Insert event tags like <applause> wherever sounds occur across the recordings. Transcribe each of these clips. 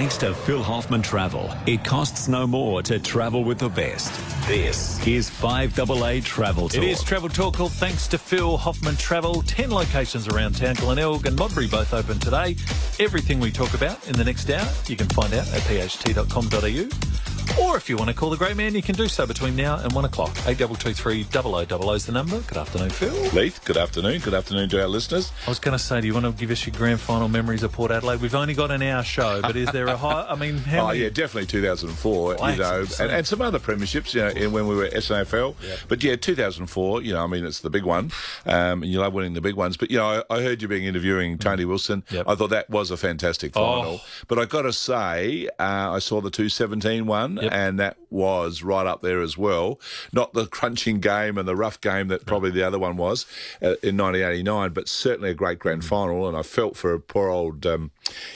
Thanks to Phil Hoffman Travel, it costs no more to travel with the best. This is 5AA Travel Talk. It is Travel Talk called thanks to Phil Hoffman Travel. 10 locations around town. Glenelg and Modbury both open today. Everything we talk about in the next hour, you can find out at pht.com.au. Or if you want to call the great man, you can do so between now and 1 o'clock. 8223 0000 is the number. Good afternoon, Phil. Leith, good afternoon. Good afternoon to our listeners. I was going to say, do you want to give us your grand final memories of Port Adelaide? We've only got an hour show, but is there a <laughs> high? I mean, how Oh, many? yeah, definitely 2004, Right, you know, and, and some other premierships, you know, in, when we were SANFL. Yeah. But yeah, 2004, you know, I mean, it's the big one, um, and you love winning the big ones. But, you know, I, I heard you being interviewing Tony Wilson. Yep. I thought that was a fantastic final. Oh. But I got to say, uh, I saw the 217 one, Yep. And that was right up there as well. Not the crunching game and the rough game that probably the other one was uh, in 1989, but certainly a great grand final. And I felt for poor old, um,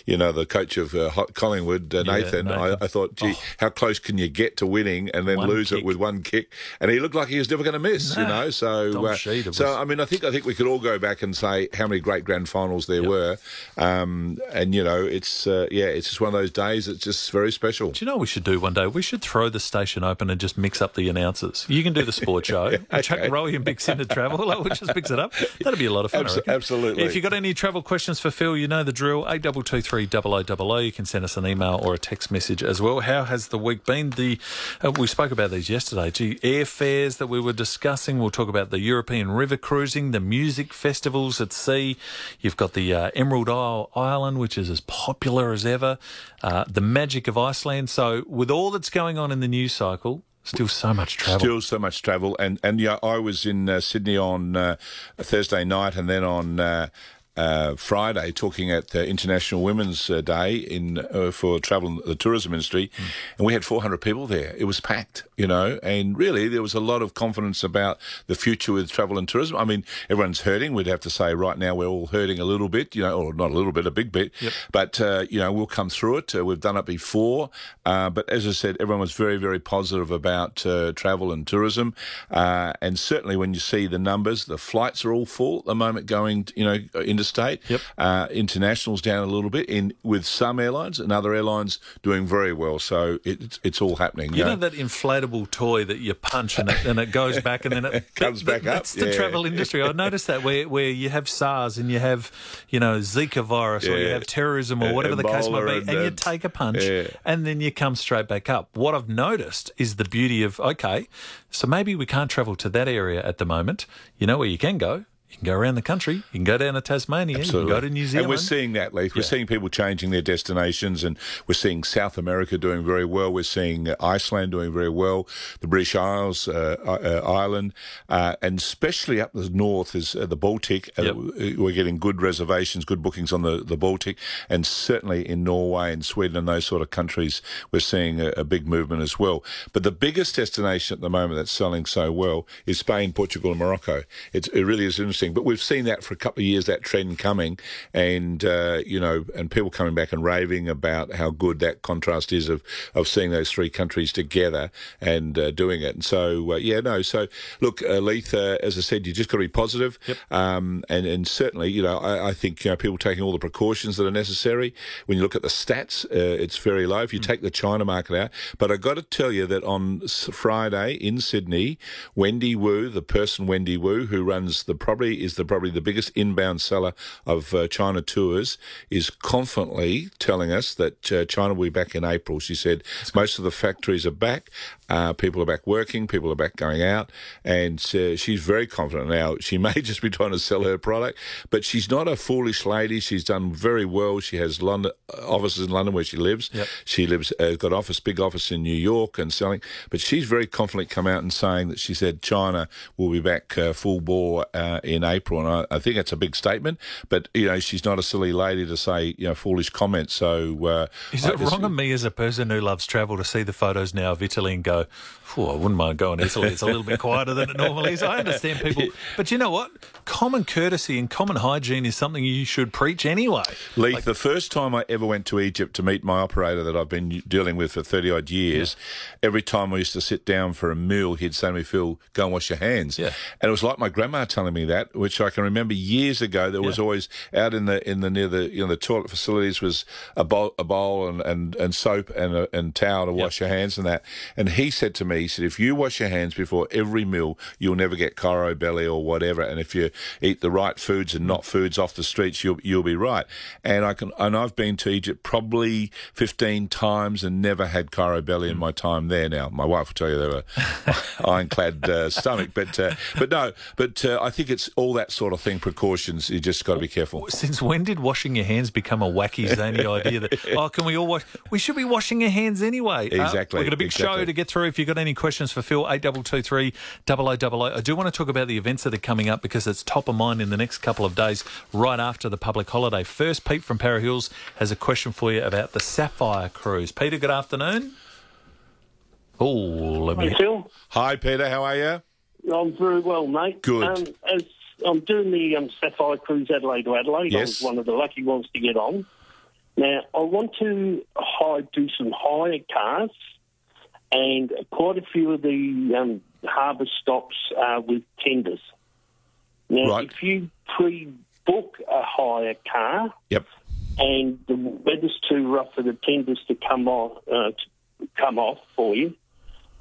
you know, the coach of uh, Collingwood, uh, Yeah, Nathan. I, I thought, gee, how close can you get to winning and then One lose kick. it with one kick? And he looked like he was never going to miss, you know. So, uh, so I mean, I think I think we could all go back and say how many great grand finals there were, um, and you know, it's uh, yeah, it's just one of those days. It's just very special. Do you know what we should do one day? We should throw the station open and just mix up the announcers. You can do the sport show. <laughs> We'll chuck Rowie and Bix into travel. We'll just mix it up. That'd be a lot of fun. Absolutely. If you've got any travel questions for Phil, you know the drill. Eight double two three double o double o. You can send us an email or a text message as well. How has the week been? The uh, we spoke about these yesterday. Gee, airfares that we were discussing. We'll talk about the European river cruising, the music festivals at sea. You've got the uh, Emerald Isle Island, which is as popular as ever. Uh, the magic of Iceland. So with all that's going on in the news cycle, still so much travel. Still so much travel, and and yeah, I was in uh, Sydney on uh, Thursday night, and then on. Uh, uh, Friday, talking at the International Women's uh, Day in uh, for travel and the tourism industry, and we had 400 people there. It was packed, you know, and really there was a lot of confidence about the future with travel and tourism. I mean, everyone's hurting. We'd have to say right now we're all hurting a little bit, you know, or not a little bit, a big bit. But uh, you know, we'll come through it. Uh, we've done it before, uh, but as I said, everyone was very, very positive about uh, travel and tourism, uh, and certainly when you see the numbers, the flights are all full at the moment going, you know, interstate. Yep. Uh, international's down a little bit in with some airlines, and other airlines doing very well. So it, it's it's all happening. You know that inflatable toy that you punch and it, and it goes back and then it <laughs> Comes that- back up, That's the travel industry. I noticed that where where you have SARS and you have you know Zika virus or you have terrorism or whatever the case might be, and, and, you take a punch yeah. and then you come straight back up. What I've noticed is the beauty of okay, so maybe we can't travel to that area at the moment. You know where you can go. You can go around the country. You can go down to Tasmania. You can go to New Zealand. And we're seeing that, Leith. We're Yeah. seeing people changing their destinations, and we're seeing South America doing very well. We're seeing uh, Iceland doing very well, the British Isles, uh, uh, Ireland, uh, and especially up the north is uh, the Baltic. Uh, Yep. We're getting good reservations, good bookings on the, the Baltic, and certainly in Norway and Sweden and those sort of countries, we're seeing a, a big movement as well. But the biggest destination at the moment that's selling so well is Spain, Portugal, and Morocco. It's, it really is interesting. But we've seen that for a couple of years, that trend coming, and uh, you know, and people coming back and raving about how good that contrast is of of seeing those three countries together and uh, doing it. And so, uh, yeah, no. So, look, uh, Leith, uh, as I said, you just got to be positive, um, and and certainly, you know, I, I think you know people taking all the precautions that are necessary. When you look at the stats, uh, it's very low. If you take the China market out, but I've got to tell you that on Friday in Sydney, Wendy Wu, the person Wendy Wu who runs the probably is the probably the biggest inbound seller of uh, China tours, is confidently telling us that uh, China will be back in April. She said most of the factories are back, uh, people are back working, people are back going out, and uh, she's very confident now. She <laughs> may just be trying to sell her product, but she's not a foolish lady. She's done very well. She has London offices in London where she lives. Yep. She lives uh, got office, big office in New York and selling. But she's very confidently come out and saying that she said China will be back uh, full bore uh, in April, and I, I think that's a big statement. But you know, she's not a silly lady to say you know foolish comments. So uh, Is it wrong of me as a person who loves travel to see the photos now of Italy and go, "Phew, I wouldn't mind going to Italy. It's a little bit quieter than it normally is. I understand people, <laughs> but you know what? Common courtesy and common hygiene is something you should preach anyway. Leith, the first time I ever went to Egypt to meet my operator that I've been dealing with for 30 odd years, every time I used to sit down for a meal, he'd say to me, Phil, go and wash your hands. Yeah. And it was like my grandma telling me that. That, which I can remember years ago. There was always out in the in the near the you know the toilet facilities was a bowl, a bowl and, and, and soap and a, and towel to wash your hands and that. And he said to me, he said, if you wash your hands before every meal, you'll never get Cairo belly or whatever. And if you eat the right foods and not foods off the streets, you'll you'll be right. And I can and I've been to Egypt probably fifteen times and never had Cairo belly in my time there. Now my wife will tell you they were <laughs> ironclad uh, stomach, but uh, but no, but uh, I think it's all that sort of thing. Precautions. You just got to be careful. Since when did washing your hands become a wacky zany idea that <laughs> oh can we all wash? We should be washing our hands anyway. Uh, Exactly, we've got a big show to get through. If you've got any questions for Phil, eight double two three double o double o. I do want to talk about the events that are coming up because it's top of mind in the next couple of days, right after the public holiday. First, Pete from Para Hills has a question for you about the Sapphire Cruise. Peter, good afternoon. Oh, let me. Hey, Phil. Hi, Peter. How are you? I'm very well, mate. Good. Um, as I'm doing the um, Sapphire Cruise Adelaide to Adelaide. I was one of the lucky ones to get on. Now, I want to hire, do some hire cars, and quite a few of the um, harbour stops are with tenders. Now, Right. if you pre-book a hire car, Yep. and the weather's too rough for the tenders to come off, uh, to come off for you,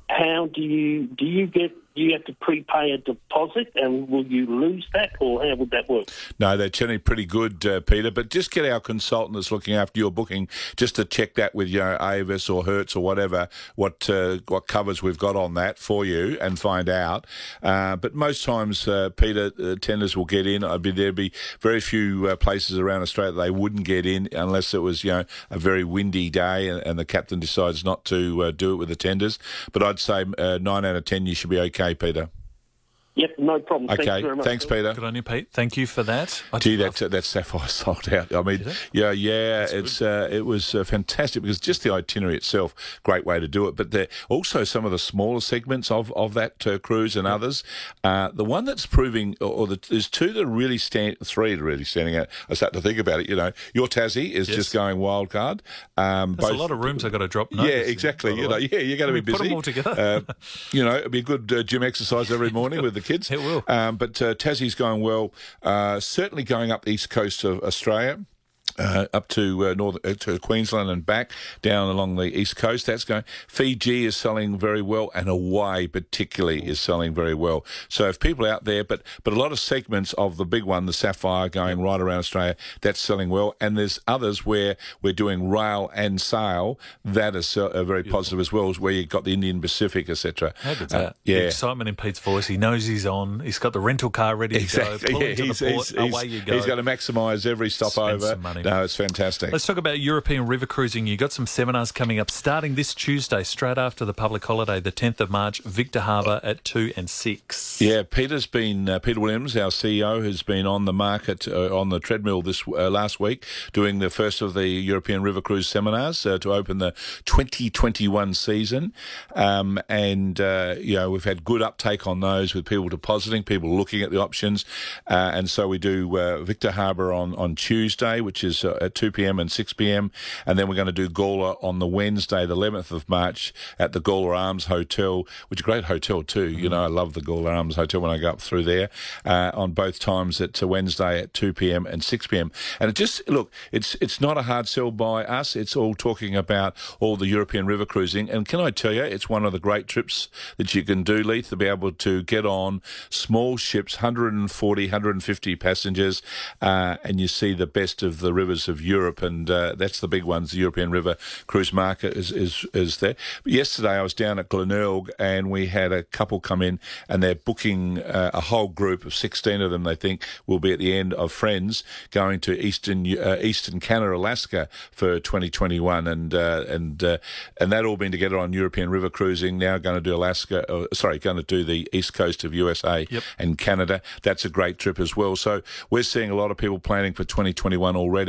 how do you do you get you have to prepay a deposit and will you lose that or how would that work? No, they're generally pretty good, uh, Peter. But just get our consultant that's looking after your booking just to check that with you know Avis or Hertz or whatever what uh, what covers we've got on that for you and find out. Uh, but most times, uh, Peter, uh, tenders will get in. I'd be there'd be very few uh, places around Australia they wouldn't get in unless it was you know a very windy day and, and the captain decides not to do it with the tenders. But I'd say nine out of ten you should be okay, Peter. Yep, no problem. Thanks Okay, very much. thanks, Peter. Good on you, Pete. Thank you for that. I Gee, did that love- that sapphire <laughs> sold out. I mean, it? yeah, yeah, it's uh, it was uh, fantastic because just the itinerary itself, great way to do it. But there also some of the smaller segments of of that uh, cruise and others. Uh, the one that's proving, or, or the, there's two that are really stand, three that are really standing out. I start to think about it. You know, your Tassie is Yes. just going wild card. Um, There's a lot of rooms I've got to drop. yeah, exactly. You know, <laughs> yeah, you're going to We be put them all together. Uh, you know, it'd be a good uh, gym exercise every morning <laughs> with the kids. It will. Um, but uh, Tassie's going well. Uh, certainly going up the east coast of Australia. Uh, up to uh, north uh, to Queensland and back down along the east coast. That's going. Fiji is selling very well, and Hawaii particularly is selling very well. So if people out there, but but a lot of segments of the big one, the Sapphire, going right around Australia, that's selling well. And there's others where we're doing rail and sail that is uh, very positive as well, where you've got the Indian Pacific, etc. How good's that? The yeah. excitement in Pete's voice. He knows he's on. He's got the rental car ready to Exactly. go. Pull Yeah, into <laughs> he's, the port. he's, he's, away you go. he's going to maximise every stopover. No, it's fantastic. Let's talk about European river cruising. You've got some seminars coming up starting this Tuesday, straight after the public holiday, the 10th of March, Victor Harbor at 2 and 6. Yeah, Peter's been uh, Peter Williams, our CEO, has been on the market uh, on the treadmill this uh, last week, doing the first of the European River Cruise seminars uh, to open the 2021 season, um, and uh, you know we've had good uptake on those with people depositing, people looking at the options, uh, and so we do uh, Victor Harbor on on Tuesday, which is uh, at 2 p.m. and 6 p.m., and then we're going to do Gawler on the Wednesday, the 11th of March, at the Gawler Arms Hotel, which is a great hotel too. You know, I love the Gawler Arms Hotel when I go up through there uh, on both times it's a Wednesday at 2 p.m. and 6 p.m. And it just look, it's it's not a hard sell by us. It's all talking about all the European river cruising, and can I tell you, it's one of the great trips that you can do, Leith, to be able to get on small ships, 140, 150 passengers, uh, and you see the best of the rivers of Europe, and uh, that's the big ones. The European River Cruise Market is is, is there. But yesterday I was down at Glenelg, and we had a couple come in, and they're booking uh, a whole group of 16 of them. They think will be at the end of Friends going to Eastern uh, Eastern Canada, Alaska for 2021, and uh, and uh, and that all been together on European River Cruising. Now going to do Alaska, uh, sorry, going to do the east coast of USA Yep. and Canada. That's a great trip as well. So we're seeing a lot of people planning for 2021 already,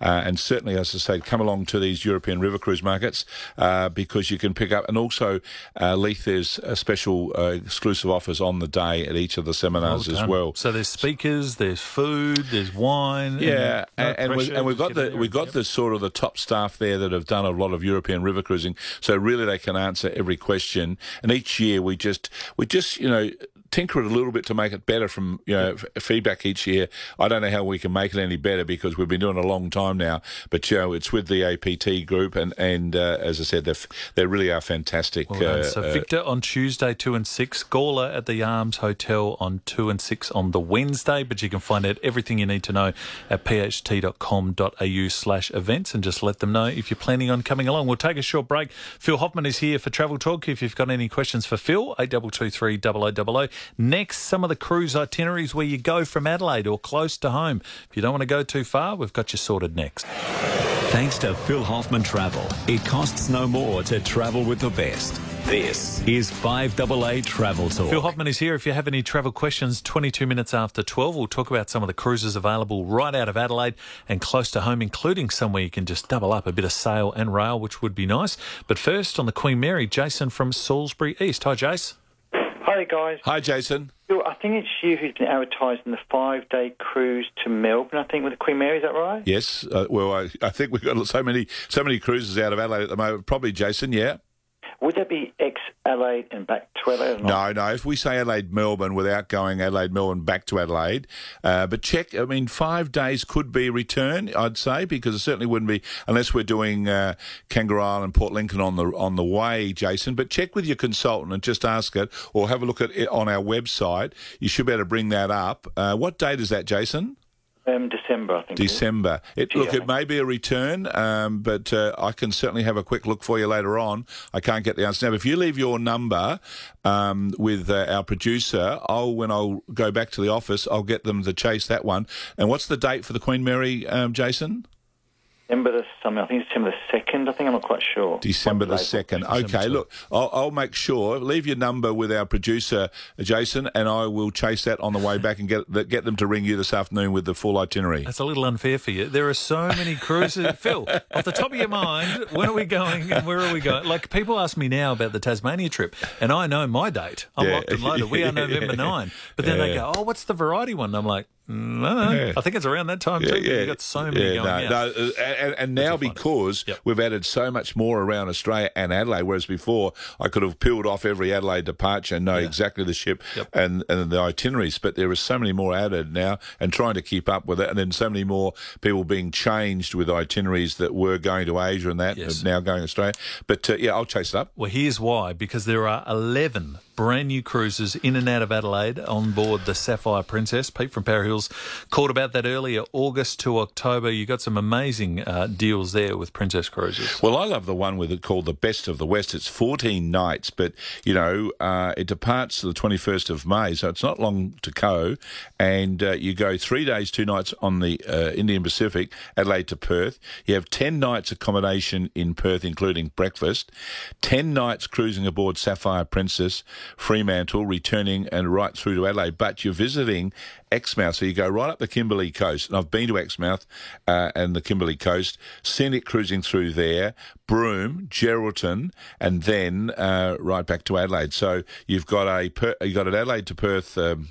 uh, and certainly, as I say, come along to these European river cruise markets uh, because you can pick up. And also, uh, Leith, there's a special uh, exclusive offers on the day at each of the seminars as well. So there's speakers, there's food, there's wine. Yeah, no and, and, we, and we've got the we've got yep. the sort of the top staff there that have done a lot of European river cruising. So really, they can answer every question. And each year, we just we just you know tinker it a little bit to make it better from you know f- feedback each year. I don't know how we can make it any better because we've been doing it a long time now. But you know, it's with the APT group, and and uh, as I said, they they really are fantastic. Well uh, so uh, Victor on Tuesday, two and six. Gawler at the Arms Hotel on two and six on the Wednesday. But you can find out everything you need to know at pht.com.au slash events and just let them know if you're planning on coming along. We'll take a short break. Phil Hoffman is here for Travel Talk. If you've got any questions for Phil, eight double two three double o double o. Next, some of the cruise itineraries where you go from Adelaide or close to home. If you don't want to go too far, we've got you sorted next. Thanks to Phil Hoffman Travel, it costs no more to travel with the best. This is 5AA Travel Talk. Phil Hoffman is here. If you have any travel questions, 22 minutes after 12, we'll talk about some of the cruises available right out of Adelaide and close to home, including somewhere you can just double up a bit of sail and rail, which would be nice. But first, on the Queen Mary, Jason from Salisbury East. Hi, Jace. Hi guys. Hi, Jason. I think it's you who's been advertising the five-day cruise to Melbourne. I think with the Queen Mary. Is that right? Yes. Uh, well, I, I think we've got so many so many cruises out of Adelaide at the moment. Probably Jason. Yeah. Would that be ex Adelaide and back to Adelaide? No, no. If we say Adelaide, Melbourne, without going Adelaide, Melbourne, back to Adelaide, uh, but check. I mean, five days could be return. I'd say because it certainly wouldn't be unless we're doing uh, Kangaroo Island, Port Lincoln on the on the way, Jason. But check with your consultant and just ask it, or have a look at it on our website. You should be able to bring that up. Uh, what date is that, Jason? Um, December, I think. December. It, look, it may be a return, um, but uh, I can certainly have a quick look for you later on. I can't get the answer now. But if you leave your number um, with uh, our producer, I'll when I'll go back to the office, I'll get them to chase that one. And what's the date for the Queen Mary, um, Jason? December the something. I think it's December the second. I think I'm not quite sure. December the second. Okay, two. look, I'll, I'll make sure. Leave your number with our producer, Jason, and I will chase that on the way back and get get them to ring you this afternoon with the full itinerary. That's a little unfair for you. There are so many cruises. <laughs> Phil, off the top of your mind, when are we going and where are we going? Like, people ask me now about the Tasmania trip, and I know my date. I'm Yeah. locked and loaded. We are <laughs> November 9. But then they go, oh, what's the variety one? I'm like, I. Yeah. I think it's around that time, Yeah, too. yeah. You've got so many yeah, going no, out. no, uh, and, and now you'll find it. because Yep. we've added so much more around Australia and Adelaide, whereas before I could have peeled off every Adelaide departure and know exactly the ship Yep. and, and the itineraries, but there are so many more added now and trying to keep up with it, and then so many more people being changed with itineraries that were going to Asia and that Yes. are now going to Australia. But uh, yeah, I'll chase it up. Well, here's why because there are 11 brand new cruises in and out of Adelaide on board the Sapphire Princess. Pete from Para Hills called about that earlier, August to October. You got some amazing uh, deals there with Princess Cruises. Well, I love the one with it called the Best of the West. It's 14 nights, but you know uh, it departs the 21st of May, so it's not long to go. And uh, you go three days, two nights on the uh, Indian Pacific, Adelaide to Perth. You have 10 nights accommodation in Perth, including breakfast. 10 nights cruising aboard Sapphire Princess, Fremantle, returning and right through to Adelaide. But you're visiting Exmouth, so you go right up the Kimberley coast. And I've been to Exmouth uh, and the Kimberley coast, scenic cruising through there, Broome, Geraldton, and then uh, right back to Adelaide. So you've got a per- you got an Adelaide to Perth um,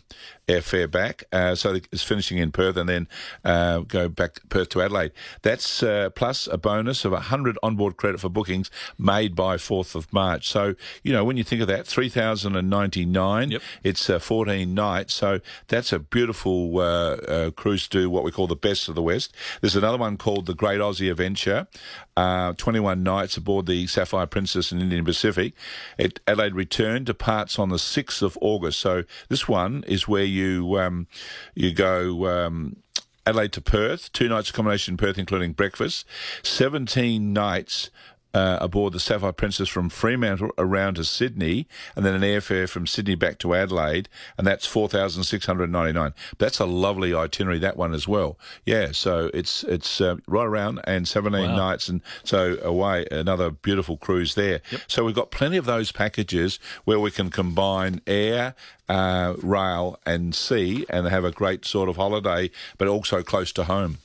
airfare back. Uh, so it's finishing in Perth and then uh, go back Perth to Adelaide. That's uh, plus a bonus of 100 onboard credit for bookings made by 4th of March. So, you know, when you think of that, 3,099, Yep. it's uh, 14 nights. So that's a beautiful uh, uh, cruise to what we call the best of the West. There's another one called the Great Aussie Adventure, uh, 21 nights aboard the Sapphire Princess in Indian Pacific. It, Adelaide return departs on the 6th of August. So this one is where you um, you go. Um, Adelaide to Perth, two nights accommodation in Perth, including breakfast, 17 nights uh, aboard the Sapphire Princess from Fremantle around to Sydney, and then an airfare from Sydney back to Adelaide, and that's 4,699. That's a lovely itinerary, that one as well. Yeah, so it's it's uh, right around and 17 Wow. nights, and so away, another beautiful cruise there. So we've got plenty of those packages where we can combine air, uh, rail, and sea and have a great sort of holiday, but also close to home.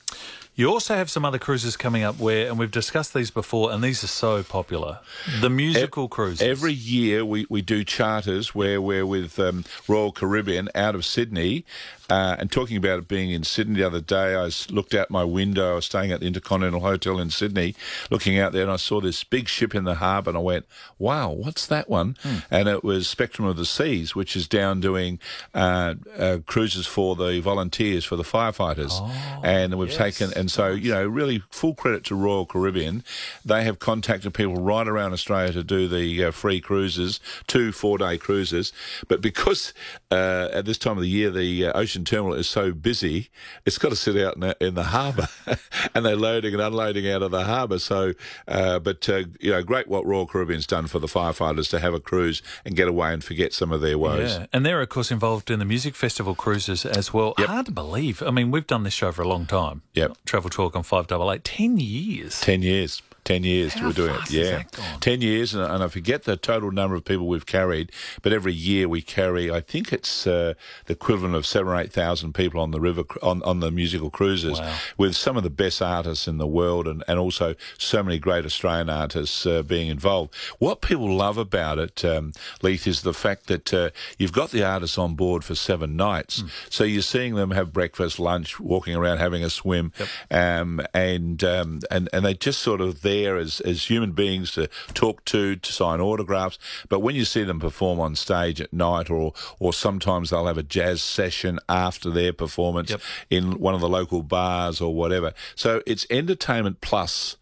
You also have some other cruises coming up where, and we've discussed these before, and these are so popular. The musical cruises. Every year we, we do charters where we're with um, Royal Caribbean out of Sydney. Uh, and talking about it being in Sydney the other day, I looked out my window. I was staying at the Intercontinental Hotel in Sydney, looking out there, and I saw this big ship in the harbour, and I went, "Wow, what's that one?" Hmm. And it was Spectrum of the Seas, which is down doing uh, uh, cruises for the volunteers, for the firefighters, and we've yes. taken. And so, you know, really full credit to Royal Caribbean. They have contacted people right around Australia to do the uh, free cruises, two four-day cruises. But because uh, at this time of the year the uh, ocean terminal is so busy, it's got to sit out in the, in the harbour, <laughs> and they're loading and unloading out of the harbour. So, uh, but uh, you know, great what Royal Caribbean's done for the firefighters to have a cruise and get away and forget some of their woes. Yeah, and they're of course involved in the music festival cruises as well. Hard to believe. I mean, we've done this show for a long time. Yep. Travel Talk on five double eight. Ten years. Ten years. Ten years How we're doing it. Yeah, that gone? ten years, and, and I forget the total number of people we've carried, but every year we carry. I think it's uh, the equivalent of seven or eight thousand people on the river on on the musical cruises, Wow. with some of the best artists in the world, and, and also so many great Australian artists uh, being involved. What people love about it, um, Leith, is the fact that uh, you've got the artists on board for seven nights, Hmm. so you're seeing them have breakfast, lunch, walking around, having a swim, um, and um, and and they're just sort of there as as human beings to talk to, to sign autographs. But when you see them perform on stage at night, or or sometimes they'll have a jazz session after their performance Yep. in one of the local bars or whatever. So it's entertainment plus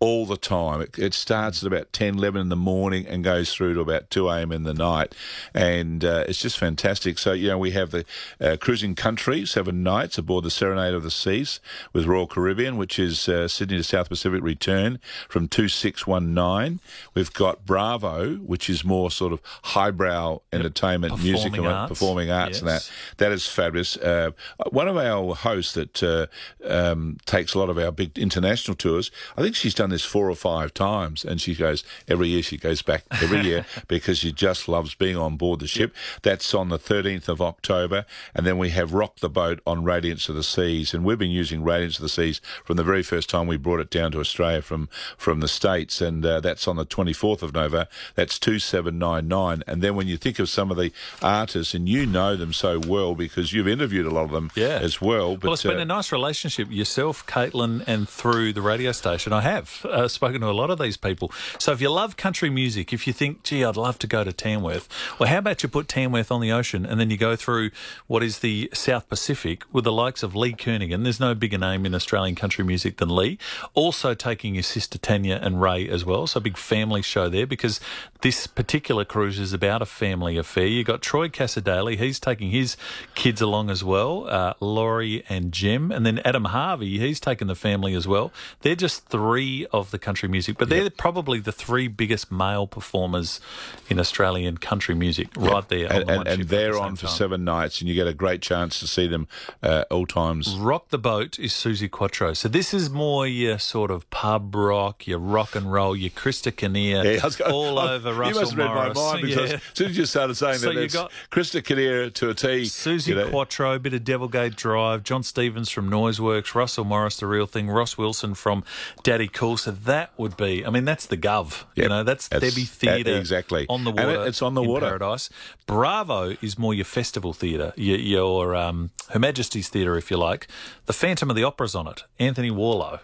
all the time. It, it starts at about 10, 11 in the morning and goes through to about 2 a.m. in the night. And uh, it's just fantastic. So, you know, we have the uh, Cruising Country, seven nights aboard the Serenade of the Seas with Royal Caribbean, which is uh, Sydney to South Pacific return from 2619. We've got Bravo, which is more sort of highbrow entertainment, music, Performing and arts. performing arts and that. That is fabulous. Uh, one of our hosts that uh, um, takes a lot of our big international tours, I think she's done this four or five times, and she goes every year. She goes back every year <laughs> because she just loves being on board the ship. That's on the 13th of October, and then we have Rock the Boat on Radiance of the Seas, and we've been using Radiance of the Seas from the very first time we brought it down to Australia from from the states, and uh, that's on the 24th of November. That's 2799, and then when you think of some of the artists, and you know them so well because you've interviewed a lot of them Yeah. as well. But well, it's been uh, a nice relationship yourself, Caitlin, and through the radio station. I have uh, spoken to a lot of these people. So if you love country music, if you think, gee, I'd love to go to Tamworth, well, how about you put Tamworth on the ocean and then you go through what is the South Pacific with the likes of Lee Kernaghan. There's no bigger name in Australian country music than Lee. Also taking your sister Tania and Ray as well. So big family show there because this particular cruise is about a family affair. You've got Troy Cassar-Daley. He's taking his kids along as well, uh, Laurie and Jim. And then Adam Harvey, he's taken the family as well. They're just three of the country music, but they're probably the three biggest male performers in Australian country music right there. and, the and, and the they're same on for time. seven nights, and you get a great chance to see them uh, all times. Rock the Boat is Suzi Quatro. So this is more your sort of pub rock, your rock and roll, your Krista Kinnear, Yeah, I going- all I- <laughs> over You Russell must have read Morris. my mind because Yeah. as soon as you started saying So that, you it's got- Krista Kinnear to a T. Suzi you know. Quatro, bit of Devil Gate Drive, Jon Stevens from Noiseworks, Russell Morris, The Real Thing, Ross Wilson from Daddy Cool. So that would be, I mean, that's the Gov. You know, that's, That's- Debbie that- Theatre. exactly. On the water. it- it's on the water. Paradise. Bravo is more your festival theatre, your, your um, Her Majesty's Theatre, if you like. The Phantom of the Opera's on it. Anthony Warlow.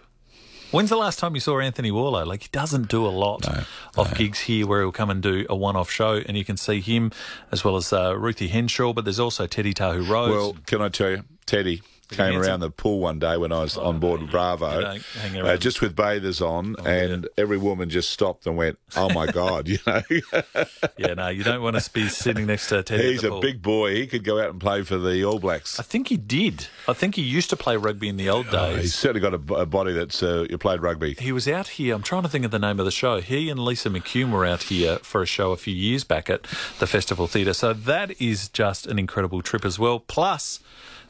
When's the last time you saw Anthony Warlow? Like, he doesn't do a lot of gigs here where he'll come and do a one off show, and you can see him as well as uh, Ruthie Henshall, but there's also Teddy Tahu Rhodes. Well, can I tell you, Teddy came around the pool one day when I was on board Bravo, uh, just with bathers on, and every woman just stopped and went, "Oh my God!" <laughs> You know, yeah, no, you don't want to be sitting next to Teddy. he's a pool. big boy. He could go out and play for the All Blacks. I think he did. I think he used to play rugby in the old Uh, he's certainly got a body that's uh, you played rugby. He was out here. I'm trying to think of the name of the show. He and Lisa McCune were out here for a show a few years back at the Festival Theatre. So that is just an incredible trip as well. Plus,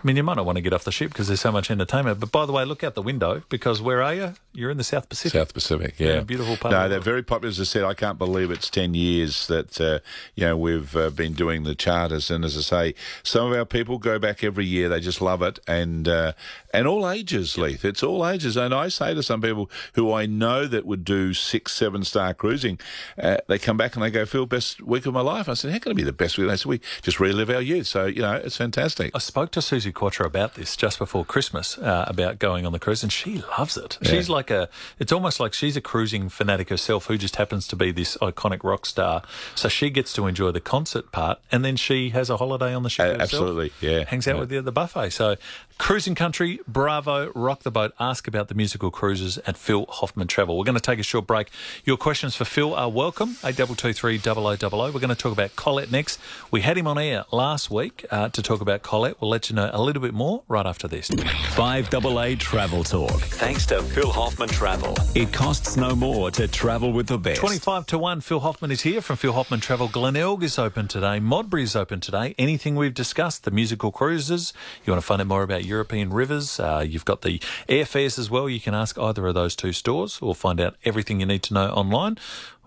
I mean, you might not want to get off the ship because there's so much entertainment. But by the way, look out the window because where are you? You're in the South Pacific. South Pacific, yeah, Yeah, beautiful part No, of the they're very popular. As I said, I can't believe it's ten years that uh, you know we've uh, been doing the charters, and as I say, some of our people go back every year. They just love it, and uh, and all ages, Leith. It's all ages, and I say to some people who I know that would do six, seven star cruising, uh, they come back and they go, "Phil, best week of my life." I said, "How can it be the best week?" They said, "We just relive our youth." So you know, it's fantastic. I spoke to Suzi Quatro about this just before Christmas, uh, about going on the cruise, and she loves it. She's like a, it's almost like she's a cruising fanatic herself who just happens to be this iconic rock star. So she gets to enjoy the concert part, and then she has a holiday on the ship. Uh, absolutely, yeah, Hangs out yeah. with you at the buffet. So cruising country, bravo, rock the boat. Ask about the musical cruises at Phil Hoffman Travel. We're going to take a short break. Your questions for Phil are welcome. Eight double two three double o double o. We're going to talk about Colette next. We had him on air last week uh, to talk about Colette. We'll let you know a little bit more right after this. 5AA Travel Talk. Thanks to Phil Hoffman Travel. It costs no more to travel with the best. 25 to 1, Phil Hoffman is here from Phil Hoffman Travel. Glenelg is open today. Modbury is open today. Anything we've discussed, the musical cruises, you want to find out more about European rivers, uh, you've got the airfares as well. You can ask either of those two stores or find out everything you need to know online.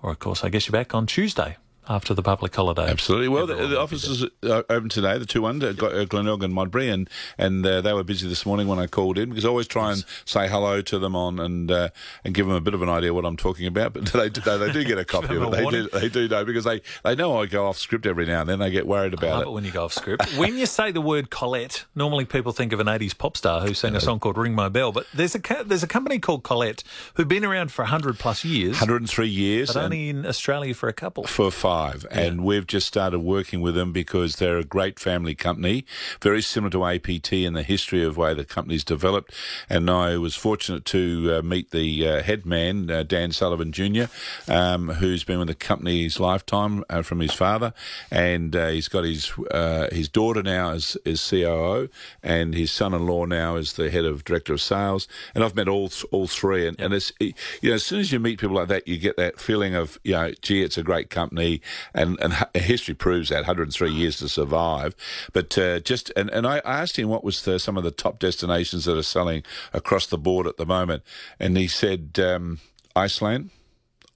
Or, of course, I guess you're back on Tuesday after the public holiday. Absolutely. Well, the, the offices are open today, the two one, uh, Glenelg and Modbury, and and uh, they were busy this morning when I called in because I always try and say hello to them on and uh, and give them a bit of an idea what I'm talking about. But <laughs> they do, they do get a <laughs> copy of it. They do, they do know because they, they know I go off script every now and then. They get worried about it. it when you go off script. <laughs> when you say the word Colette, normally people think of an 80s pop star who sang a song called Ring My Bell, but there's a there's a company called Colette who've been around for 100 plus years, 103 years. but only in Australia for a couple. for five, and we've just started working with them because they're a great family company, very similar to APT in the history of way the company's developed. And I was fortunate to uh, meet the uh, head man, uh, Dan Sullivan Jr., um, who's been with the company his lifetime uh, from his father, and uh, he's got his uh, his daughter now as is COO, and his son-in-law now is the head of director of sales. And I've met all all three, and, and it's you know as soon as you meet people like that, you get that feeling of you know, gee, it's a great company, and and history proves that 103 years to survive. But uh, just and and I asked him what was the, some of the top destinations that are selling across the board at the moment, and he said um, Iceland,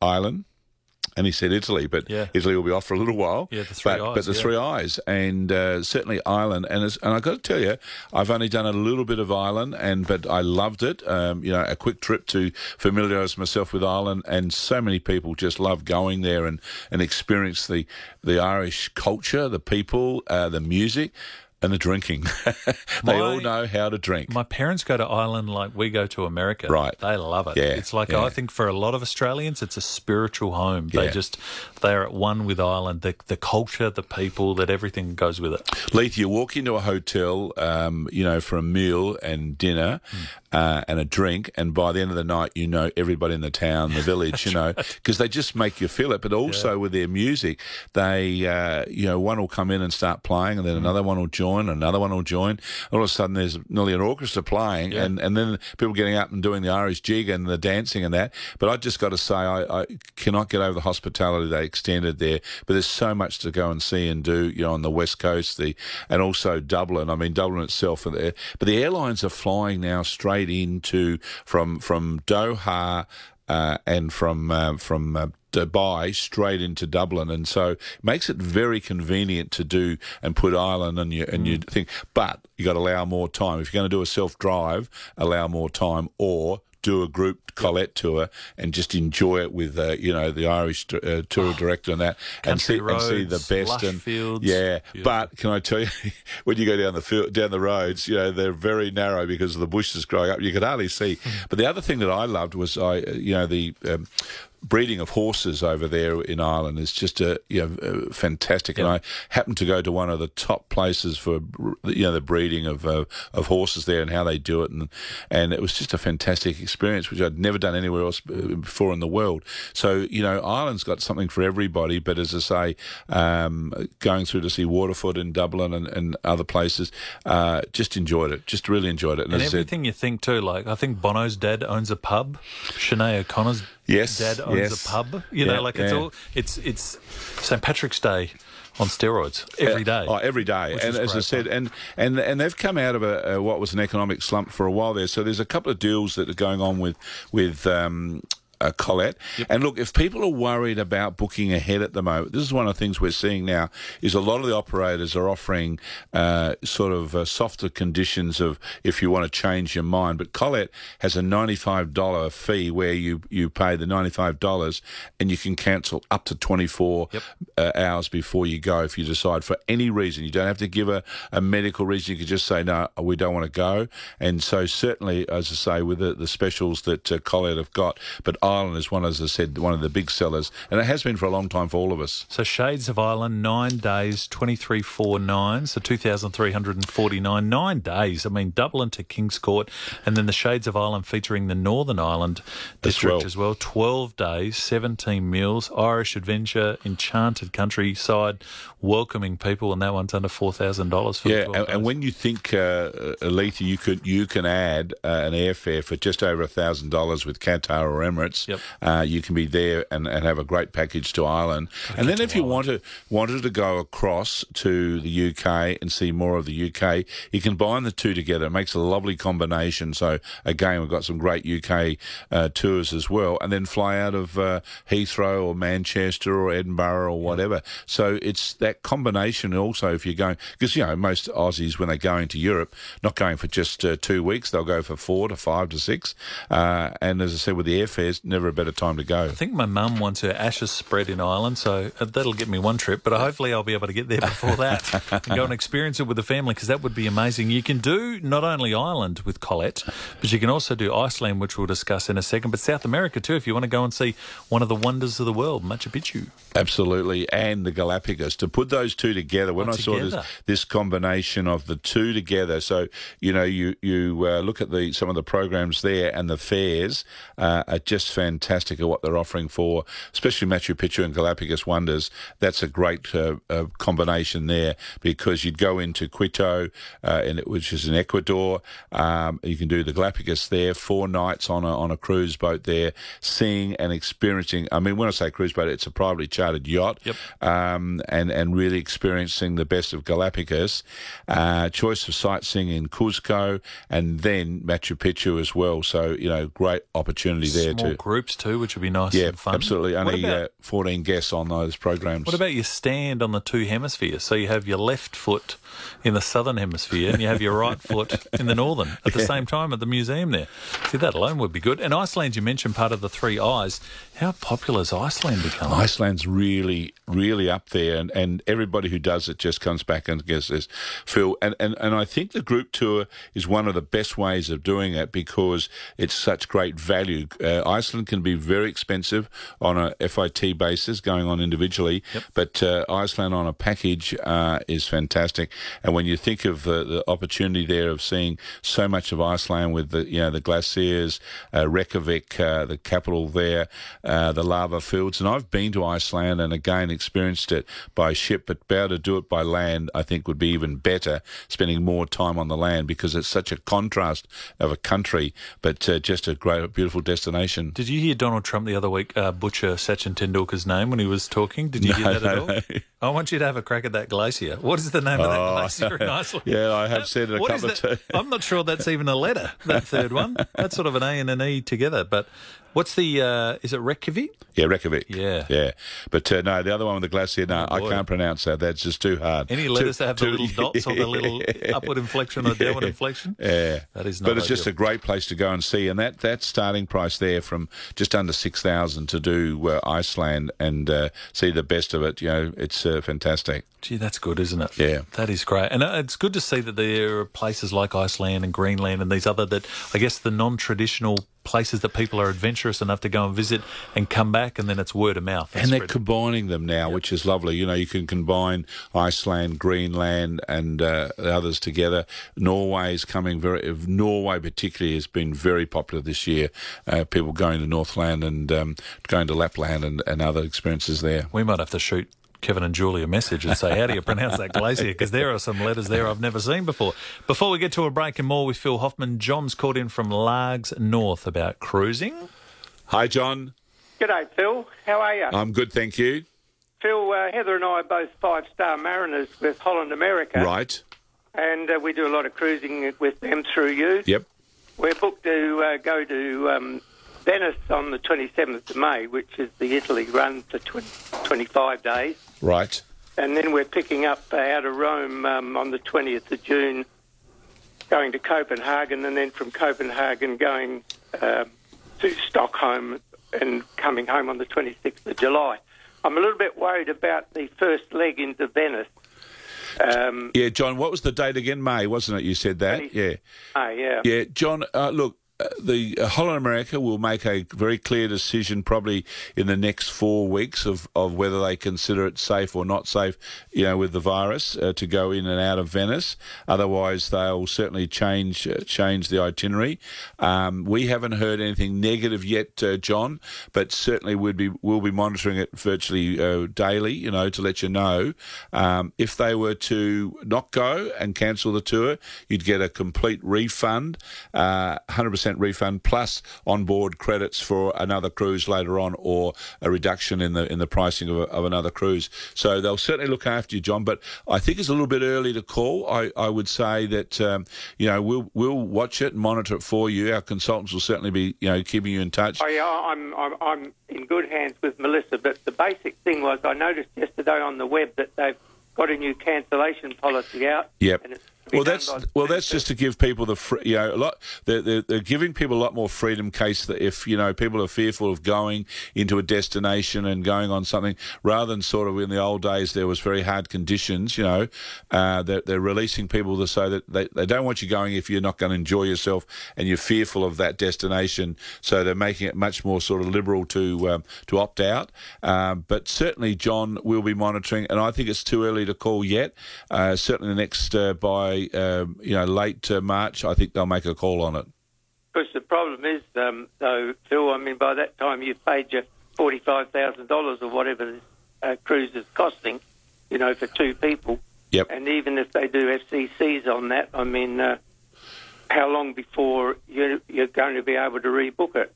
Ireland. And he said Italy, but Yeah. Italy will be off for a little while. Yeah, the three but, eyes, But the yeah. three eyes, and uh, certainly Ireland. And as, and I've got to tell you, I've only done a little bit of Ireland, and but I loved it. Um, you know, a quick trip to familiarise myself with Ireland, and so many people just love going there and and experience the the Irish culture, the people, uh, the music. And the drinking. <laughs> they all know how to drink. My parents go to Ireland like we go to America. Right. They love it. Yeah, It's like, yeah. I think for a lot of Australians, it's a spiritual home. They just, they're at one with Ireland. The, the culture, the people, that everything goes with it. Leith, you walk into a hotel, um, you know, for a meal and dinner uh, and a drink, and by the end of the night, you know everybody in the town, the <laughs> village, you know, because they just make you feel it. But also with their music, they, uh, you know, one will come in and start playing, and then another one will join, another one will join. All of a sudden, there's nearly an orchestra playing, and, and then people getting up and doing the Irish jig and the dancing and that. But I just got to say, I, I cannot get over the hospitality they extended there. But there's so much to go and see and do, you know, on the west coast, the and also Dublin. I mean, Dublin itself, but the airlines are flying now straight into from from Doha uh, and from uh, from uh, Dubai straight into Dublin, and so it makes it very convenient to do and put Ireland and you and you think, but you got to allow more time. If you're going to do a self drive, allow more time. Or. Do a group Colette tour and just enjoy it with uh, you know the Irish uh, tour director and that, and see Country and see the best and fields. yeah. But can I tell you, <laughs> when you go down the field, down the roads, you know they're very narrow because of the bushes growing up. You could hardly see. Mm-hmm. But the other thing that I loved was I, uh, you know, the um, breeding of horses over there in Ireland is just a you know fantastic. And I happened to go to one of the top places for you know the breeding of uh, of horses there and how they do it, and and it was just a fantastic experience which I'd never done anywhere else uh, before in the world. So you know Ireland's got something for everybody. But as I say, um, going through to see Waterford in Dublin and, and other places, uh, just enjoyed it. Just really enjoyed it. And as I said, everything you think too, like I think Bono's dad owns a pub. Sinead O'Connor's Yes, Dad owns yes. a pub. You know, Yeah, like it's yeah. all it's it's St Patrick's Day on steroids every day. Oh, every day. And as I said, and, and and they've come out of a, a what was an economic slump for a while there. So there's a couple of deals that are going on with with. Um, uh, Colette. And look, if people are worried about booking ahead at the moment, this is one of the things we're seeing now. Is a lot of the operators are offering uh, sort of uh, softer conditions of if you want to change your mind. But Colette has a ninety-five dollar fee where you you pay the ninety-five dollars and you can cancel up to twenty-four uh, hours before you go if you decide for any reason. You don't have to give a, a medical reason. You can just say no, we don't want to go. And so certainly, as I say, with the, the specials that uh, Colette have got, but Ireland is one, as I said, one of the big sellers, and it has been for a long time for all of us. So Shades of Ireland, nine days, twenty three four nine, so two thousand three hundred and forty nine. Nine days. I mean, Dublin to Kings Court, and then the Shades of Ireland featuring the Northern Ireland district well. as well. Twelve days, seventeen meals, Irish adventure, enchanted countryside, welcoming people, and that one's under four thousand dollars for the Yeah, and, and when you think, uh, Alita, you could you can add uh, an airfare for just over a thousand dollars with Qatar or Emirates. Yep. Uh, you can be there and, and have a great package to Ireland. and then if you want to wanted to go across to the UK and see more of the UK, you can bind the two together. It makes a lovely combination. So again, we've got some great UK uh, tours as well, and then fly out of uh, Heathrow or Manchester or Edinburgh or whatever. So it's that combination. Also, if you're going, because you know most Aussies when they're going to Europe, not going for just uh, two weeks, they'll go for four to five to six. Uh, and as I said, with the airfares, never a better time to go. I think my mum wants her ashes spread in Ireland, so uh, that'll get me one trip. But hopefully, I'll be able to get there before <laughs> that and go and experience it with the family because that would be amazing. You can do not only Ireland with Colette, but you can also do Iceland, which we'll discuss in a second, but South America too if you want to go and see one of the wonders of the world, Machu Picchu. Absolutely, and the Galapagos. To put those two together, when Oh, I saw this this combination of the two together, so you know, you you uh, look at the some of the programs there, and the fares uh, are just fantastic at what they're offering for, especially Machu Picchu and Galapagos Wonders. That's a great uh, uh, combination there because you'd go into Quito, uh, in, which is in Ecuador. Um, you can do the Galapagos there, four nights on a on a cruise boat there, seeing and experiencing. I mean, when I say cruise boat, it's a privately chartered yacht, Yep. um, and and really experiencing the best of Galapagos. Uh, choice of sightseeing in Cuzco, and then Machu Picchu as well. So you know, great opportunity there Small too. Groups too, which would be nice Yeah, and fun. absolutely. Only about- uh, 14 guests on those programs. What about your stand on the two hemispheres? So you have your left foot in the southern hemisphere and you have your right foot in the northern at the same time at the museum there. See, that alone would be good. And Iceland, you mentioned part of the three eyes. How popular has Iceland become? Iceland's really, really up there, and, and everybody who does it just comes back and gets this feel. And, and, and I think the group tour is one of the best ways of doing it because it's such great value. Uh, Iceland can be very expensive on a FIT basis, going on individually, but uh, Iceland on a package uh, is fantastic. And when you think of the, the opportunity there of seeing so much of Iceland with the you know the glaciers, uh, Reykjavik, uh, the capital there, uh, the lava fields, and I've been to Iceland and again experienced it by ship, but be able to do it by land, I think would be even better. Spending more time on the land because it's such a contrast of a country, but uh, just a great, beautiful destination. Did you hear Donald Trump the other week uh, butcher Sachin Tendulkar's name when he was talking? Did you hear that at all? I want you to have a crack at that glacier. What is the name of that glacier in Iceland? <laughs> Yeah, I have said it a couple of times. I'm not sure that's even a letter. That third one. That's sort of an A and an E together. But what's the? Uh, is it Reykjavik? Yeah, Reykjavik. Yeah. yeah. But uh, no, the other one with the glacier, no, I can't pronounce that. That's just too hard. Any Too- letters that have the little dots or the <laughs> little upward inflection or downward inflection? Yeah, That is not But it's just a great place to go and see, and that that starting price there from just under six thousand to do uh, Iceland and uh, see the best of it. You know, it's uh, fantastic. Gee, that's good, isn't it? Yeah. That is great. And uh, it's good to see that there are places like Iceland and Greenland and these other that I guess the non traditional places that people are adventurous enough to go and visit and come back and then it's word of mouth. And they're combining them now, which is lovely. You know, you can combine Iceland, Greenland, and uh, others together. Norway is coming very. Norway, particularly, has been very popular this year. Uh, people going to Northland and um, going to Lapland and, and other experiences there. we might have to shoot Kevin and Julie a message and say, how do you pronounce that glacier? Because there are some letters there I've never seen before. Before we get to a break and more with Phil Hoffman, John's called in from Largs North about cruising. Hi, John. G'day, Phil. How are you? I'm good, thank you. Phil, uh, Heather and I are both five-star mariners with Holland America. Right. And uh, we do a lot of cruising with them through you. Yep. We're booked to uh, go to um, Venice on the 27th of May, which is the Italy run for 20, 25 days. Right. And then we're picking up uh, out of Rome um, on the 20th of June, going to Copenhagen, and then from Copenhagen going um, to Stockholm and coming home on the 26th of July. I'm a little bit worried about the first leg into Venice. Um, Yeah, John, what was the date again? May, wasn't it? You said that? Twenty- Yeah. oh, yeah. Yeah, John, uh, look, uh, the uh, Holland America will make a very clear decision probably in the next four weeks of, of whether they consider it safe or not safe, you know, with the virus uh, to go in and out of Venice. Otherwise, they'll certainly change uh, change the itinerary. Um, we haven't heard anything negative yet, uh, John, but certainly we'd be we'll be monitoring it virtually uh, daily, you know, to let you know. Um, if they were to not go and cancel the tour, you'd get a complete refund, uh, 100% refund plus on-board credits for another cruise later on, or a reduction in the in the pricing of, a, of another cruise. So they'll certainly look after you, John. But I think it's a little bit early to call. I, I would say that um, you know we'll we'll watch it and monitor it for you. Our consultants will certainly be you know keeping you in touch. Oh, yeah, I'm, I'm, I'm in good hands with Melissa, but the basic thing was I noticed yesterday on the web that they've got a new cancellation policy out. Yep. and it's Well, that's well, that's just to give people the free, you know a lot. They're, they're, they're giving people a lot more freedom. Case that if you know people are fearful of going into a destination and going on something, rather than sort of in the old days there was very hard conditions. You know, uh, they're, they're releasing people to say that they, they don't want you going if you're not going to enjoy yourself and you're fearful of that destination. So they're making it much more sort of liberal to um, to opt out. Um, but certainly, John will be monitoring, and I think it's too early to call yet. Uh, certainly, the next uh, by um, you know late uh, March, I think they'll make a call on it. Because the problem is, um, though, Phil, I mean, by that time you've paid your $45,000 or whatever this uh, cruise is costing, you know, for two people. Yep. And even if they do FCCs on that, I mean, uh, how long before you're, you're going to be able to rebook it?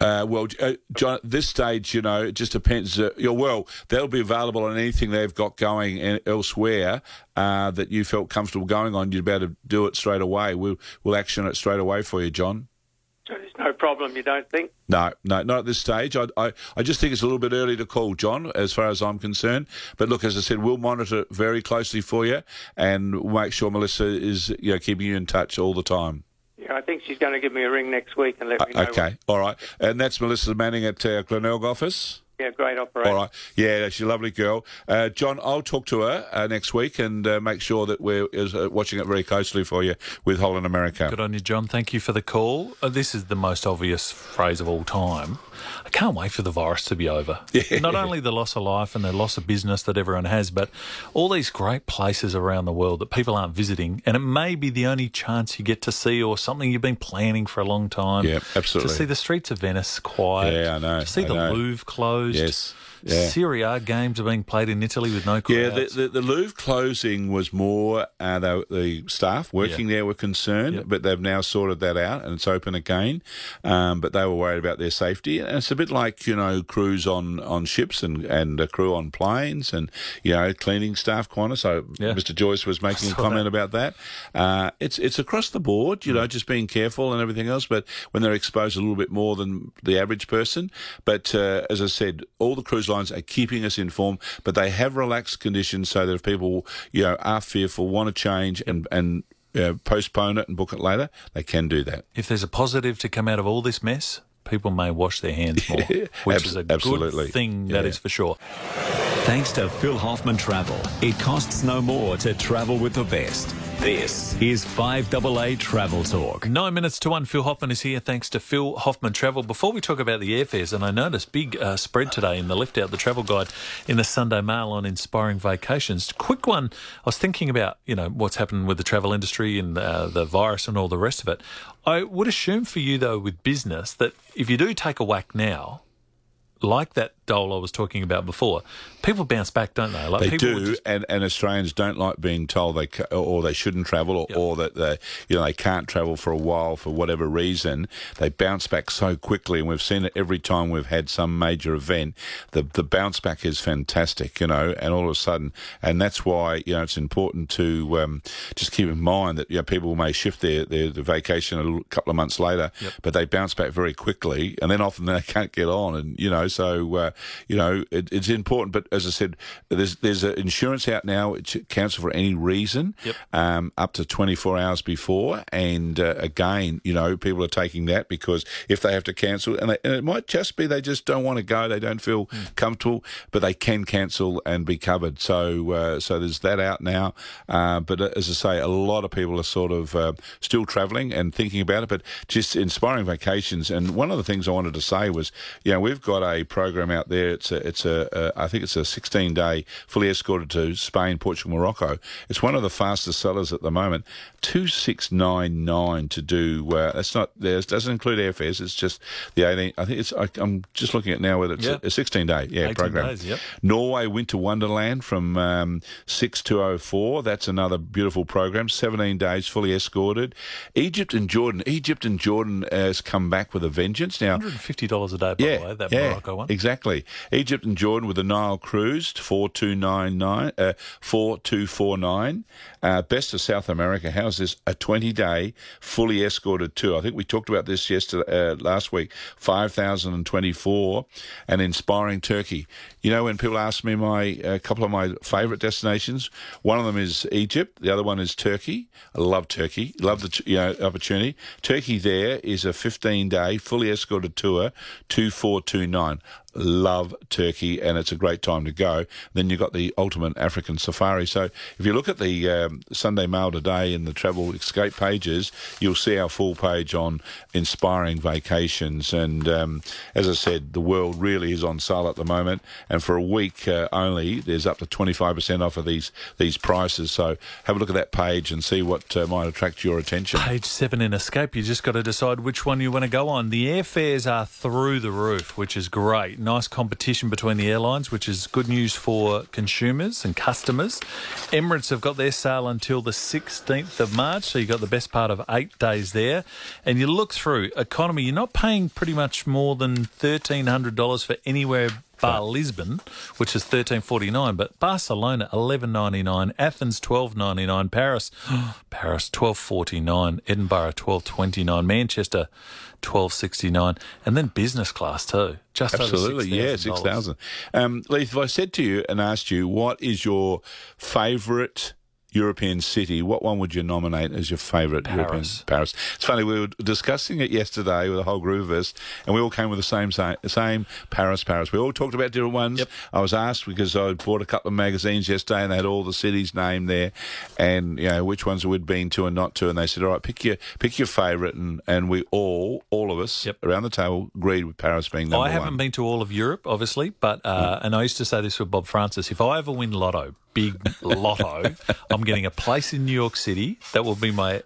Uh, well, uh, John, at this stage, you know, it just depends. Uh, well, they'll be available on anything they've got going elsewhere uh, that you felt comfortable going on. You'd be able to do it straight away. We'll, we'll action it straight away for you, John. There's no problem, you don't think? No, no, not at this stage. I, I, I just think it's a little bit early to call, John, as far as I'm concerned. But look, as I said, we'll monitor it very closely for you, and we'll make sure Melissa is, you know, keeping you in touch all the time. Yeah, I think she's going to give me a ring next week and let me know. Uh, Okay, all right. And that's Melissa Manning at uh, Glenelg office. Yeah, great operator. All right. Yeah, she's a lovely girl. Uh, John, I'll talk to her uh, next week and uh, make sure that we're is, uh, watching it very closely for you with Holland America. Good on you, John. Thank you for the call. Uh, this is the most obvious phrase of all time. I can't wait for the virus to be over. <laughs> Yeah. Not only the loss of life and the loss of business that everyone has, but all these great places around the world that people aren't visiting, and it may be the only chance you get to see or something you've been planning for a long time. Yeah, absolutely. To see the streets of Venice quiet. Yeah, I know, To see I the know. Louvre closed. Yes. Yeah. Serie A games are being played in Italy with no Yeah, the, the, the Louvre closing was more uh, the, the staff working there were concerned, Yep. but they've now sorted that out and it's open again. Um, but they were worried about their safety, and it's a bit like you know crews on, on ships and and a crew on planes, and you know cleaning staff Qantas. So Yeah. Mr. Joyce was making a comment about that. Uh, it's it's across the board, you Mm. know, just being careful and everything else. But when they're exposed a little bit more than the average person, but uh, as I said, all the cruise lines are keeping us informed, but they have relaxed conditions so that if people you know are fearful, want to change and and uh, postpone it and book it later, they can do that. if there's a positive to come out of all this mess, people may wash their hands more, <laughs> which Abs- is a absolutely. good thing, that Yeah. is for sure. Thanks to Phil Hoffman Travel, it costs no more to travel with the best. This is 5AA Travel Talk. Nine minutes to one. Phil Hoffman is here. Thanks to Phil Hoffman Travel. Before we talk about the airfares, and I noticed big uh, spread today in the lift out the travel guide in the Sunday Mail on inspiring vacations. Quick one. I was thinking about you know what's happened with the travel industry and uh, the virus and all the rest of it. I would assume for you though with business that if you do take a whack now, like that dole I was talking about before, people bounce back, don't they? Like They do, just- and, and Australians don't like being told they ca- or they shouldn't travel, or, Yep. or that they you know they can't travel for a while for whatever reason. They bounce back so quickly, and we've seen it every time we've had some major event. The the bounce back is fantastic, you know, and all of a sudden, and that's why you know it's important to um, just keep in mind that you know people may shift their their, their vacation a little, couple of months later, but they bounce back very quickly, and then often they <laughs> can't get on, and you know, so uh, you know it, it's important. But as I said, there's there's an insurance out now which cancel for any reason, Yep. um, up to 24 hours before, and uh, again, you know, people are taking that because if they have to cancel, and, they, and it might just be they just don't want to go, they don't feel comfortable, but they can cancel and be covered. So uh, so there's that out now. Uh, but uh, as I say, a lot of people are sort of uh, still travelling and thinking about it, but just inspiring vacations. And one of the things I wanted to say was, you know, we've got a program out there. It's a, it's a, uh, think it's a 16 day fully escorted to Spain, Portugal, Morocco. It's one of the fastest sellers at the moment. 2699 to do, uh, that's not, there doesn't include airfares. It's just the 18, I think it's, I, I'm just looking at now whether it's Yeah. a, a 16 day, yeah, 18 program. days, yep. Norway Winter Wonderland from um, 6 to 04. That's another beautiful program. 17 days fully escorted. Egypt and Jordan. Egypt and Jordan has come back with a vengeance. Now, $150 a day, by yeah, the way, that yeah, Morocco one. Exactly. Egypt and Jordan with the Nile cruise, 4299, uh, 4249. Uh, best of South America. How's this? A 20 day fully escorted tour. I think we talked about this yesterday, uh, last week. 5,024 and inspiring Turkey. You know, when people ask me my, a couple of my favourite destinations, one of them is Egypt, the other one is Turkey. I love Turkey. Love the, you know, opportunity. Turkey there is a 15 day fully escorted tour, 2429 love Turkey, and it's a great time to go. Then you've got the ultimate African safari. So if you look at the um, Sunday Mail today in the travel escape pages, you'll see our full page on inspiring vacations. And um, as I said, the world really is on sale at the moment, and for a week uh, only, there's up to 25% off of these these prices. So have a look at that page and see what uh, might attract your attention. Page seven in Escape, you just got to decide which one you want to go on. The airfares are through the roof, which is great. Nice competition between the airlines, which is good news for consumers and customers. Emirates have got their sale until the 16th of March, so you've got the best part of eight days there. And you look through economy, you're not paying pretty much more than $1,300 for anywhere bar Lisbon, which is thirteen forty nine, but Barcelona eleven ninety nine, Athens twelve ninety nine, Paris <gasps> Paris twelve forty nine, Edinburgh twelve twenty nine, Manchester twelve sixty nine, and then business class too. Just Absolutely, over yeah, six thousand. Um, Leith, if I said to you and asked you what is your favourite European city, what one would you nominate as your favourite European? Paris. Paris. It's funny we were discussing it yesterday with a whole group of us, and we all came with the same same, Paris, Paris. We all talked about different ones. Yep. I was asked because I bought a couple of magazines yesterday, and they had all the cities named there, and you know which ones we'd been to and not to, and they said, all right, pick your pick your favourite, and and we all all of us Yep. around the table agreed with Paris being number I haven't one. been to all of Europe, obviously, but uh, and I used to say this with Bob Francis: if I ever win Lotto, big Lotto, I'm getting a place in New York City. That will be my,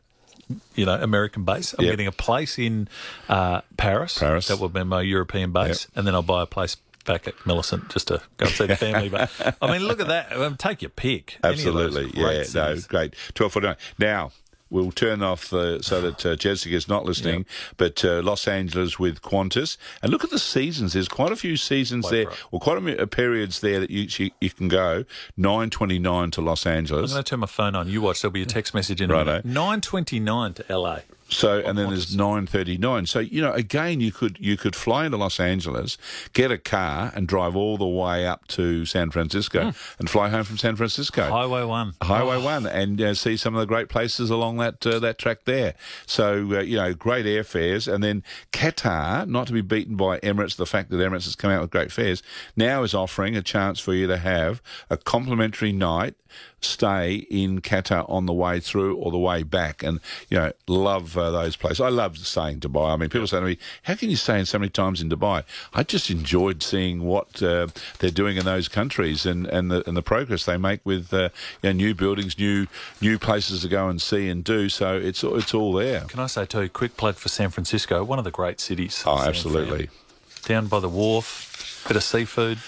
you know, American base. I'm Yep. getting a place in uh, Paris. Paris. That will be my European base, and then I'll buy a place. Back at Millicent just to go and see the family, but I mean, look at that. Um, take your pick. Any of those Absolutely, yeah, no, great. Twelve forty nine. Now we'll turn off the so that uh, Jessica's not listening. But uh, Los Angeles with Qantas, and look at the seasons. There's quite a few seasons Wait there, or quite a few periods there that you you, you can go. Nine twenty nine to Los Angeles. I'm going to turn my phone on. You watch. There'll be a text message in a Righto. minute. Nine twenty nine to LA. So and then there's nine thirty nine. So you know, again, you could you could fly into Los Angeles, get a car, and drive all the way up to San Francisco, and fly home from San Francisco. Highway One. Highway One, and uh, see some of the great places along that uh, that track there. So uh, you know, great airfares, and then Qatar, not to be beaten by Emirates. The fact that Emirates has come out with great fares now is offering a chance for you to have a complimentary night stay in Qatar on the way through or the way back, and you know, love uh, those places. I love staying in Dubai. I mean, people say to me, "How can you stay in so many times in Dubai?" I just enjoyed seeing what uh, they're doing in those countries and, and the and the progress they make with uh, you know, new buildings, new new places to go and see and do. So it's it's all there. Can I say too, quick plug for San Francisco, one of the great cities. Oh, San absolutely. Fran. down by the wharf, bit of seafood,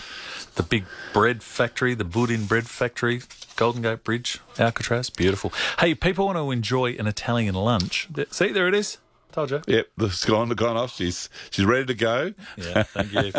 the big bread factory, the Boudin bread factory, Golden Gate Bridge, Alcatraz, beautiful. Hey, people want to enjoy an Italian lunch. See, there it is. Told you. Yep, the gone, gone off. She's she's ready to go. Yeah, thank you.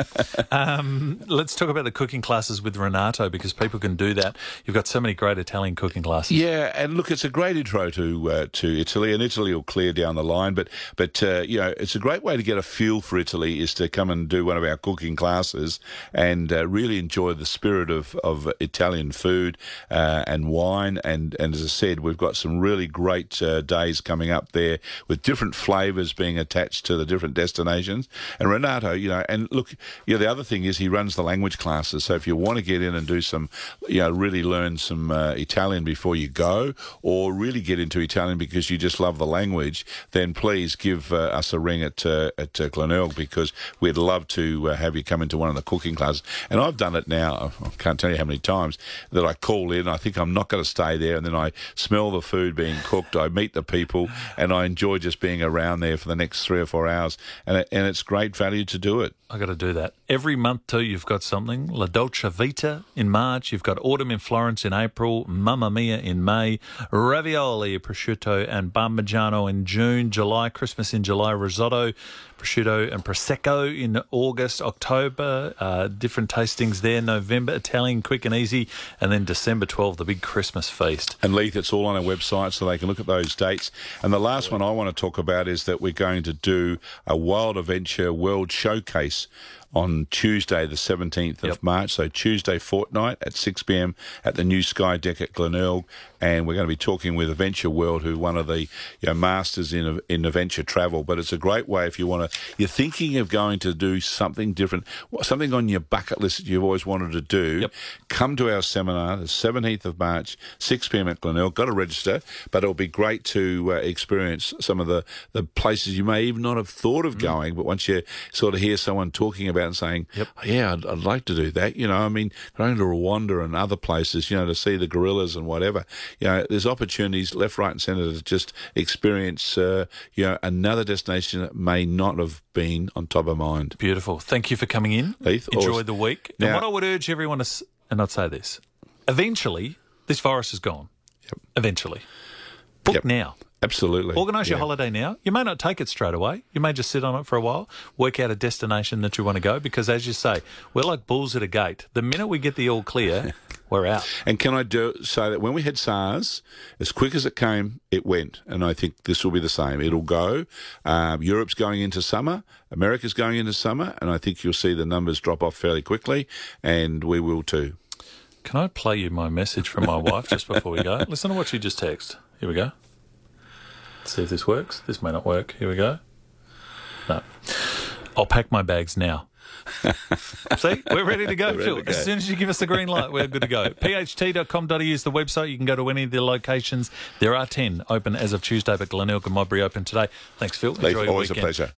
<laughs> um, let's talk about the cooking classes with Renato because people can do that. You've got so many great Italian cooking classes. Yeah, and look, it's a great intro to uh, to Italy, and Italy will clear down the line. But but uh, you know, it's a great way to get a feel for Italy is to come and do one of our cooking classes and uh, really enjoy the spirit of of Italian food uh, and wine. And and as I said, we've got some really great uh, days coming up there with different flavors being attached to the different destinations. And Renato, you know, and look, you know, the other thing is he runs the language classes. So if you want to get in and do some, you know, really learn some uh, Italian before you go, or really get into Italian because you just love the language, then please give uh, us a ring at uh, at uh, Glenelg because we'd love to uh, have you come into one of the cooking classes. And I've done it now. I can't tell you how many times that I call in. I think I'm not going to stay there, and then I smell the food being cooked. I meet the people, and I enjoy just being around down there for the next three or four hours, and it, and it's great value to do it. I got to do that every month too. You've got something La Dolce Vita in March. You've got Autumn in Florence in April. Mamma Mia in May. Ravioli, prosciutto, and Parmigiano in June. July, Christmas in July. Risotto, prosciutto, and prosecco in August, October. Uh, different tastings there. November Italian, quick and easy, and then December 12, the big Christmas feast. And Leith, it's all on our website, so they can look at those dates. And the last one I want to talk about is that we're going to do a Wild Adventure World Showcase on Tuesday, the 17th of yep. March. So Tuesday fortnight at 6 p.m. at the new Sky Deck at Glenelg. And we're going to be talking with Adventure World, who one of the you know, masters in in adventure travel. But it's a great way if you want to, you're thinking of going to do something different, something on your bucket list that you've always wanted to do. Yep. Come to our seminar, the 17th of March, 6 p.m. at Glenelg. Got to register, but it'll be great to uh, experience some of the, the places you may even not have thought of mm. going. But once you sort of hear someone talking about and saying, yep. yeah, I'd, I'd, like to do that. You know, I mean, going to Rwanda and other places, you know, to see the gorillas and whatever. You know, there's opportunities left, right, and centre to just experience, uh, you know, another destination that may not have been on top of mind. Beautiful. Thank you for coming in. Heath, Enjoy the week. Now, and what I would urge everyone to, and I'd say this, eventually, this virus is gone. Yep. Eventually. Book yep. now. Absolutely. Organise your holiday now. You may not take it straight away. You may just sit on it for a while, work out a destination that you want to go, because as you say, we're like bulls at a gate. The minute we get the all clear, <laughs> we're out. And can I do say that when we had SARS, as quick as it came, it went. And I think this will be the same. It'll go. Um, Europe's going into summer. America's going into summer. And I think you'll see the numbers drop off fairly quickly. And we will too. Can I play you my message from my wife just before we go? <laughs> Listen to what she just texted. Here we go. Let's see if this works. This may not work. Here we go. No. I'll pack my bags now. <laughs> See, we're ready to go, Phil. To go. As soon as you give us the green light, we're good to go. <laughs> pht.com.au is the website. You can go to any of the locations. There are 10 open as of Tuesday, but Glenelg and Modbury open today. Thanks, Phil. Enjoy Always your weekend. a pleasure.